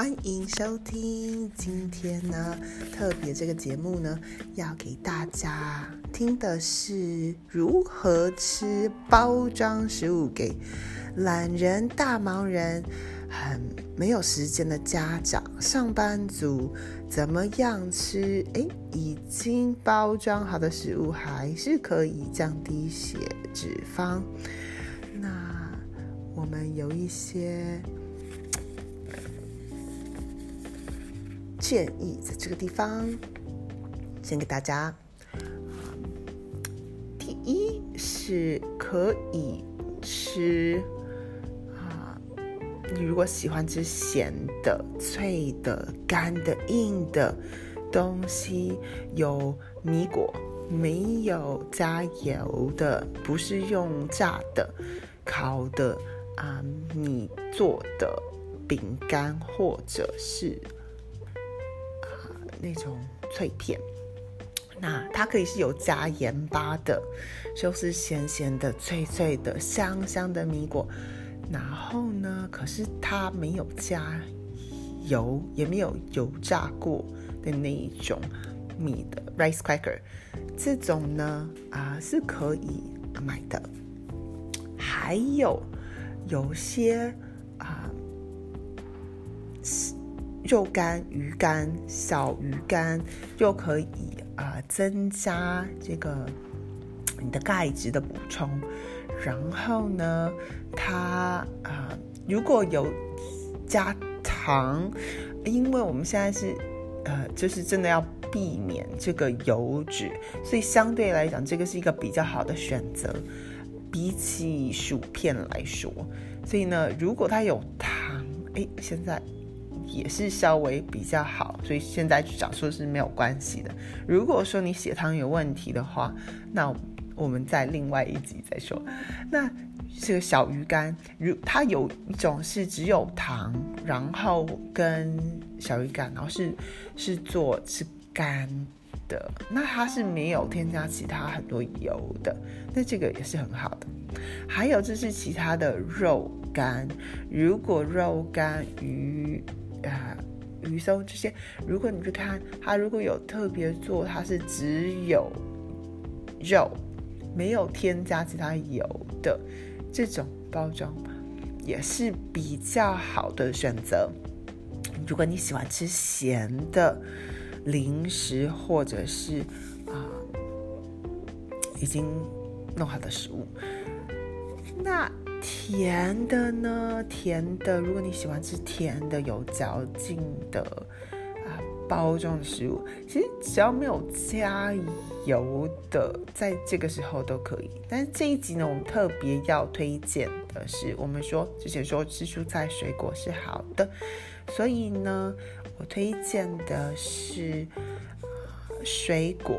欢迎收听。今天呢，特别这个节目呢，要给大家听的是如何吃包装食物给懒人、大忙人、很没有时间的家长、上班族怎么样吃？诶，已经包装好的食物还是可以降低血脂肪。那我们有一些。建议在这个地方，先给大家。第一是可以吃啊，你如果喜欢吃咸的、脆的、干的、硬的东西，有米果，没有加油的，不是用炸的、烤的啊米做的饼干，或者是。那种脆片，那它可以是有加盐巴的，就是咸咸的、脆脆的、香香的米果。然后呢，可是它没有加油，也没有油炸过的那一种米的 rice cracker，这种呢啊是可以买的。还有有些肉干、鱼干、小鱼干又可以啊，增加这个你的钙质的补充。然后呢，它啊，如果有加糖，因为我们现在是呃，就是真的要避免这个油脂，所以相对来讲，这个是一个比较好的选择，比起薯片来说。所以呢，如果它有糖，哎，现在。也是稍微比较好，所以现在讲说是没有关系的。如果说你血糖有问题的话，那我们再另外一集再说。那这个小鱼干，如它有一种是只有糖，然后跟小鱼干，然后是是做是干的，那它是没有添加其他很多油的，那这个也是很好的。还有就是其他的肉干，如果肉干鱼。啊，鱼松这些，如果你去看它，如果有特别做，它是只有肉，没有添加其他油的这种包装，也是比较好的选择。如果你喜欢吃咸的零食，或者是啊已经弄好的食物，那。甜的呢？甜的，如果你喜欢吃甜的、有嚼劲的啊包装的食物，其实只要没有加油的，在这个时候都可以。但是这一集呢，我们特别要推荐的是，我们说之前说吃蔬菜水果是好的，所以呢，我推荐的是水果。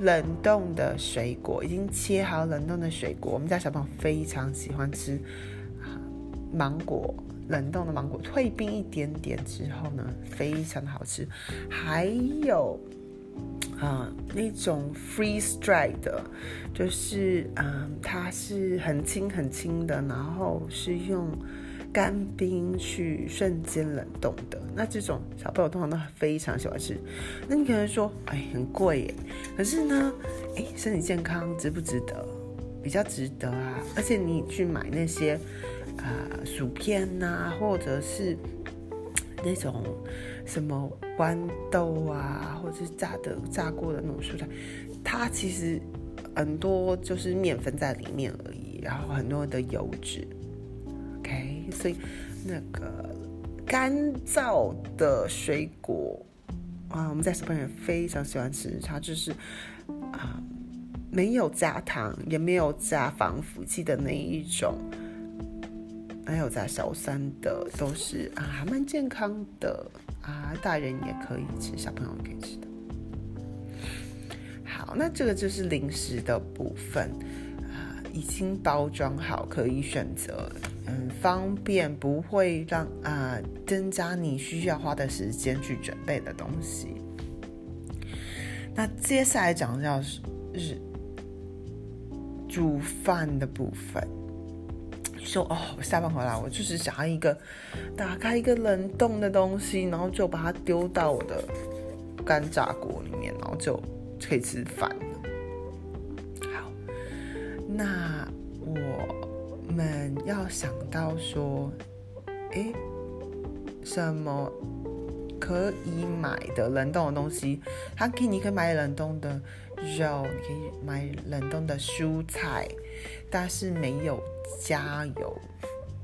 冷冻的水果，已经切好冷冻的水果，我们家小朋友非常喜欢吃，芒果，冷冻的芒果，退冰一点点之后呢，非常的好吃。还有啊，那种 freeze dry 的，就是嗯，它是很轻很轻的，然后是用。干冰去瞬间冷冻的，那这种小朋友通常都非常喜欢吃。那你可能说，哎，很贵耶。可是呢，哎，身体健康值不值得？比较值得啊。而且你去买那些呃薯片呐，或者是那种什么豌豆啊，或者是炸的炸过的那种蔬菜，它其实很多就是面粉在里面而已，然后很多的油脂。所以，那个干燥的水果啊，我们在日本人非常喜欢吃，它就是啊，没有加糖，也没有加防腐剂的那一种，还有加小酸的，都是啊，还蛮健康的啊，大人也可以吃，小朋友也可以吃的。好，那这个就是零食的部分啊，已经包装好，可以选择。很方便，不会让啊增加你需要花的时间去准备的东西。那接下来讲到是煮饭的部分。说哦，我下班回来，我就是想要一个打开一个冷冻的东西，然后就把它丢到我的干炸锅里面，然后就可以吃饭了。好，那们要想到说，诶，什么可以买的冷冻的东西？它可以，你可以买冷冻的肉，你可以买冷冻的蔬菜，但是没有加油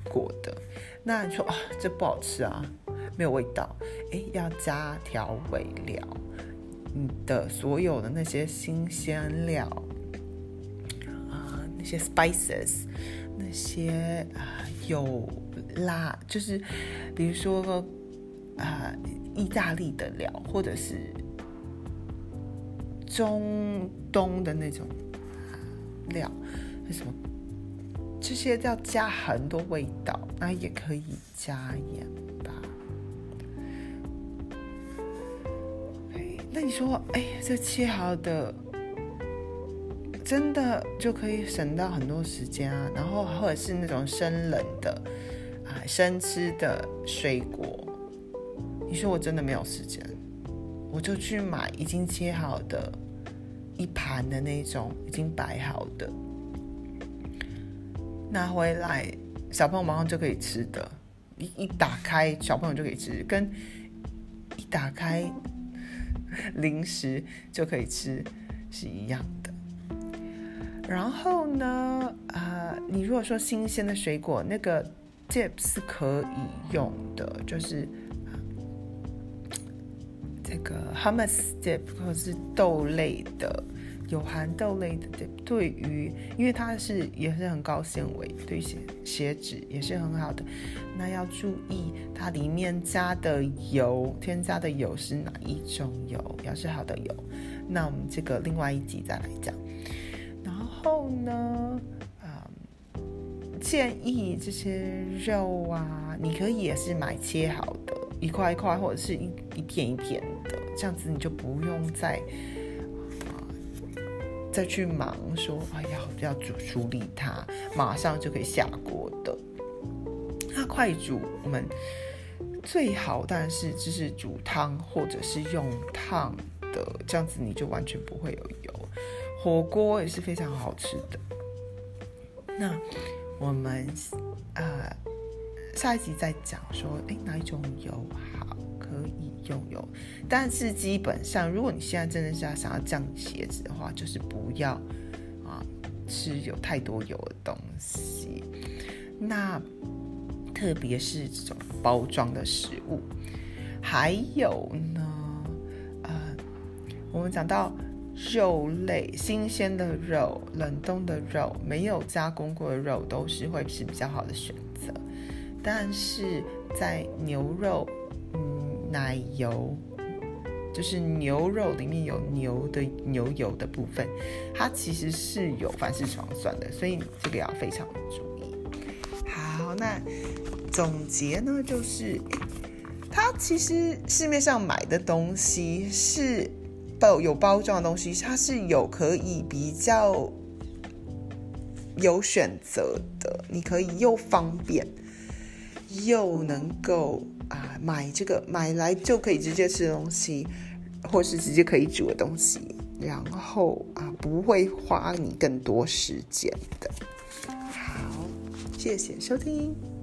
过的。那你说啊，这不好吃啊，没有味道。诶，要加调味料，你的所有的那些新鲜料啊，那些 spices，那些啊有辣，就是比如说啊，意大利的料，或者是中东的那种料，那什么？这些要加很多味道，那也可以加盐吧。那你说，哎，这切好的，真的就可以省到很多时间啊？然后或者是那种生冷的啊，生吃的水果，你说我真的没有时间，我就去买已经切好的一盘的那种已经摆好的。拿回来，小朋友马上就可以吃的，一一打开，小朋友就可以吃，跟一打开零食就可以吃是一样。然后呢，啊，你如果说新鲜的水果，那个 dip 是可以用的，就是这个 hummus dip 或是豆类的。有含豆类的 dip，，对于，因为它是也是很高纤维，对血血脂也是很好的。那要注意它里面加的油，添加的油是哪一种油？要是好的油，那我们这个另外一集再来讲。后呢，啊，建议这些肉啊，你可以也是买切好的，一块一块或者是一一片一片的，这样子你就不用再。再去忙说，哎呀，要煮处理它，马上就可以下锅的。那快煮，我们最好但是就是煮汤或者是用烫的，这样子你就完全不会有油。火锅也是非常好吃的。那我们呃下一集再讲说，哎，哪一种油好？可以用油，但是基本上，如果你现在真的是要想要降血脂的话，就是不要啊吃有太多油的东西。那特别是这种包装的食物，还有呢，呃，我们讲到肉类，新鲜的肉、冷冻的肉、没有加工过的肉，都是会是比较好的选择。但是在牛肉。嗯奶油就是牛肉里面有牛的牛油的部分，它其实是有反式脂肪酸的，所以这个要非常注意。好，那总结呢，就是它其实市面上买的东西是包有包装的东西，它是有可以比较有选择的，你可以又方便又能够。啊，买这个买来就可以直接吃的东西，或是直接可以煮的东西，然后啊，不会花你更多时间的。好，谢谢收听。